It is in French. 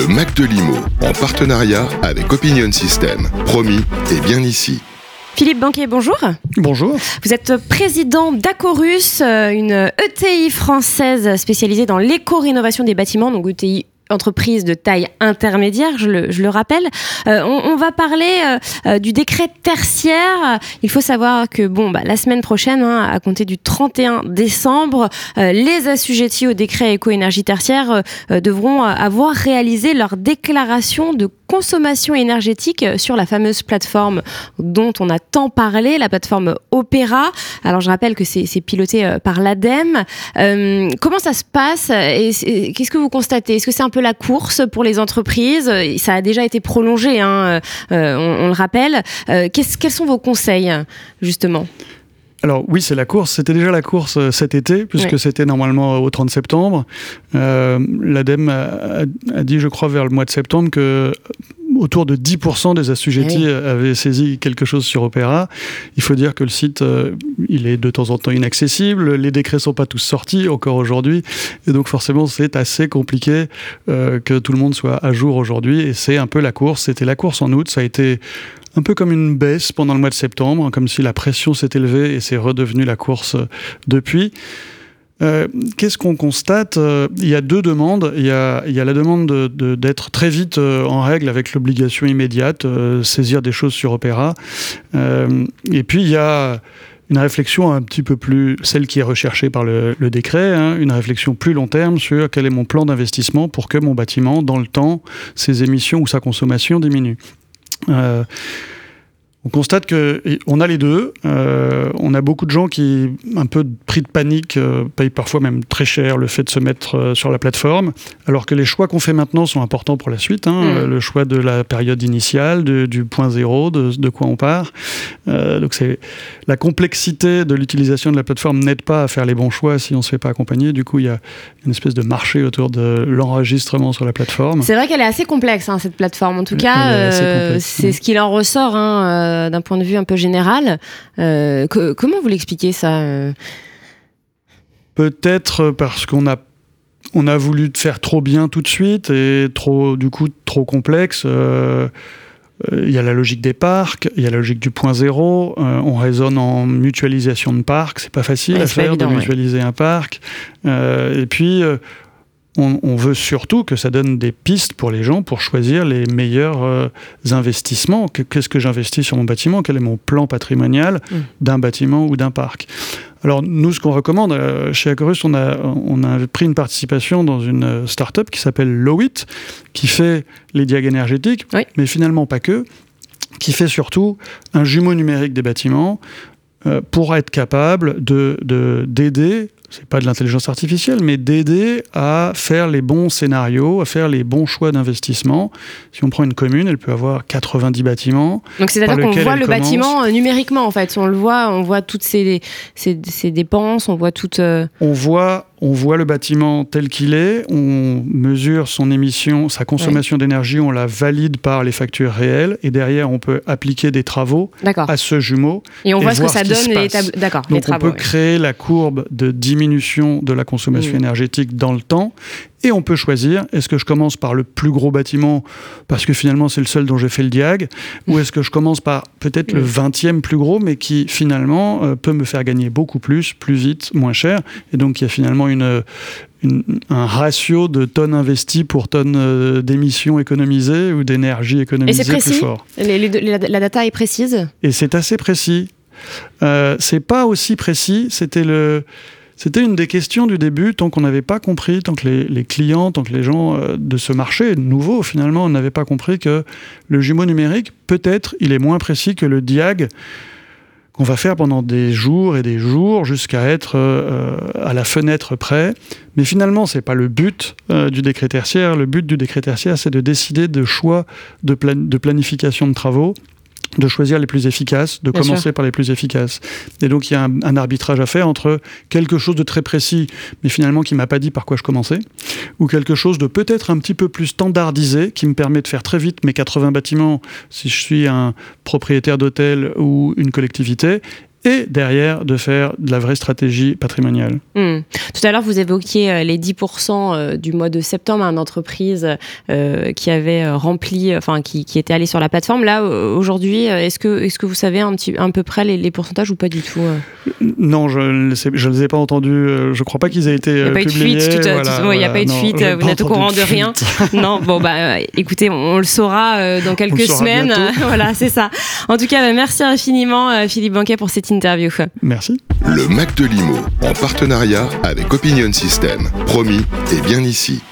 Le Mac de Limo, en partenariat avec Opinion System. Promis, et bien ici. Philippe Banquet, bonjour. Bonjour. Vous êtes président d'Acorus, euh, une ETI française spécialisée dans l'éco-rénovation des bâtiments, donc ETI entreprise de taille intermédiaire, je le, rappelle. Euh, on, va parler euh, euh, du décret tertiaire. Il faut savoir que bon, bah, la semaine prochaine, hein, à compter du 31 décembre, les assujettis au décret éco-énergie tertiaire devront avoir réalisé leur déclaration de consommation énergétique sur la fameuse plateforme dont on a tant parlé, la plateforme Opéra. Alors je rappelle que c'est piloté par l'ADEME. comment ça se passe Qu'est-ce que vous constatez? Est-ce que c'est un peu la course pour les entreprises. Ça a déjà été prolongé, hein, euh, on, le rappelle. Euh, quels sont vos conseils, justement? Alors oui, c'est la course. C'était déjà la course euh, cet été, puisque c'était normalement au 30 septembre. L'ADEME a, a, dit, je crois, vers le mois de septembre que autour de 10% des assujettis eh avaient saisi quelque chose sur Opéra. Il faut dire que le site, euh, il est de temps en temps inaccessible, les décrets sont pas tous sortis encore aujourd'hui, et donc forcément c'est assez compliqué euh, que tout le monde soit à jour aujourd'hui, et c'est un peu la course. C'était la course en août, ça a été un peu comme une baisse pendant le mois de septembre, comme si la pression s'est élevée et c'est redevenu la course depuis. Euh, qu'est-ce qu'on constate euh, Il y a deux demandes. Il y a, la demande d'être très vite euh, en règle avec l'obligation immédiate, saisir des choses sur Opéra. et puis il y a une réflexion un petit peu plus, celle qui est recherchée par le, décret, hein, une réflexion plus long terme sur quel est mon plan d'investissement pour que mon bâtiment, dans le temps, ses émissions ou sa consommation diminuent on constate que on a les deux. Euh, on a beaucoup de gens qui, un peu pris de panique, euh, payent parfois même très cher le fait de se mettre euh, sur la plateforme, alors que les choix qu'on fait maintenant sont importants pour la suite. Hein. Mm. Le choix de la période initiale, du point zéro, de, de quoi on part. donc c'est la complexité de l'utilisation de la plateforme n'aide pas à faire les bons choix si on se fait pas accompagner. Du coup, il y a une espèce de marché autour de l'enregistrement sur la plateforme. C'est vrai qu'elle est assez complexe hein, cette plateforme. En tout cas, c'est ce qu'il en ressort. Hein, euh, d'un point de vue un peu général. Euh, comment vous l'expliquez ça euh Peut-être parce qu'on a on a voulu faire trop bien tout de suite et trop du coup trop complexe. il y a la logique des parcs, il y a la logique du point zéro. on raisonne en mutualisation de parcs, c'est pas facile à faire de mutualiser un parc. et puis on, veut surtout que ça donne des pistes pour les gens pour choisir les meilleurs euh, investissements. Qu'est-ce que j'investis sur mon bâtiment? Quel est mon plan patrimonial mm. d'un bâtiment ou d'un parc? Alors nous, ce qu'on recommande, euh, chez Acorus, on a, on a pris une participation dans une euh, start-up qui s'appelle Lowit, qui fait les diags énergétiques, mais finalement pas que, qui fait surtout un jumeau numérique des bâtiments pour être capable de d'aider c'est pas de l'intelligence artificielle, mais d'aider à faire les bons scénarios, à faire les bons choix d'investissement. Si on prend une commune, elle peut avoir 90 bâtiments. Donc c'est-à-dire qu'on voit le bâtiment euh, numériquement en fait. On le voit, on voit toutes ses, dépenses, on voit toutes. Euh, on voit on voit le bâtiment tel qu'il est, on mesure son émission, sa consommation d'énergie, on la valide par les factures réelles, et derrière on peut appliquer des travaux à ce jumeau. Et on voit ce que ça donne les, D'accord, Donc on peut créer la courbe de diminution de la consommation mmh. énergétique dans le temps, et on peut choisir, est-ce que je commence par le plus gros bâtiment parce que finalement c'est le seul dont j'ai fait le diag, ou est-ce que je commence par peut-être le 20e plus gros, mais qui finalement euh, peut me faire gagner beaucoup plus, plus vite, moins cher. Et donc il y a finalement une, un ratio de tonnes investies pour tonnes euh, d'émissions économisées ou d'énergie économisée plus fort. la data est précise? Et c'est assez précis. Euh, c'est pas aussi précis, c'était le c'était une des questions du début, tant qu'on n'avait pas compris, tant que les, clients, tant que les gens euh, de ce marché nouveau, finalement, n'avaient pas compris que le jumeau numérique, peut-être, il est moins précis que le diag qu'on va faire pendant des jours et des jours jusqu'à être euh, à la fenêtre près. Mais finalement, ce n'est pas le but euh, du décret tertiaire. Le but du décret tertiaire, c'est de décider de choix de, de planification de travaux de choisir les plus efficaces, de commencer par les plus efficaces. Et donc il y a un, arbitrage à faire entre quelque chose de très précis, mais finalement qui m'a pas dit par quoi je commençais, ou quelque chose de peut-être un petit peu plus standardisé, qui me permet de faire très vite mes 80 bâtiments si je suis un propriétaire d'hôtel ou une collectivité, et derrière de faire de la vraie stratégie patrimoniale. Hmm. Tout à l'heure, vous évoquiez euh, les 10% euh, du mois de septembre à une entreprise euh, qui avait rempli, enfin qui, qui, était allée sur la plateforme. Là, aujourd'hui, est-ce que, est que vous savez un, petit, un peu près les, pourcentages ou pas du tout Non, je ne les ai pas entendus. Je ne crois pas qu'ils aient été il n'y a pas eu de fuite. il n'y a pas eu de fuite. Vous n'êtes au courant de, rien. non, bon, bah, écoutez, on, le saura dans quelques semaines. voilà, c'est ça. En tout cas, bah, merci infiniment, Philippe Banquet, pour cette interview. Merci. Le Mac de Limo, en partenariat avec Opinion System. Promis, et bien ici.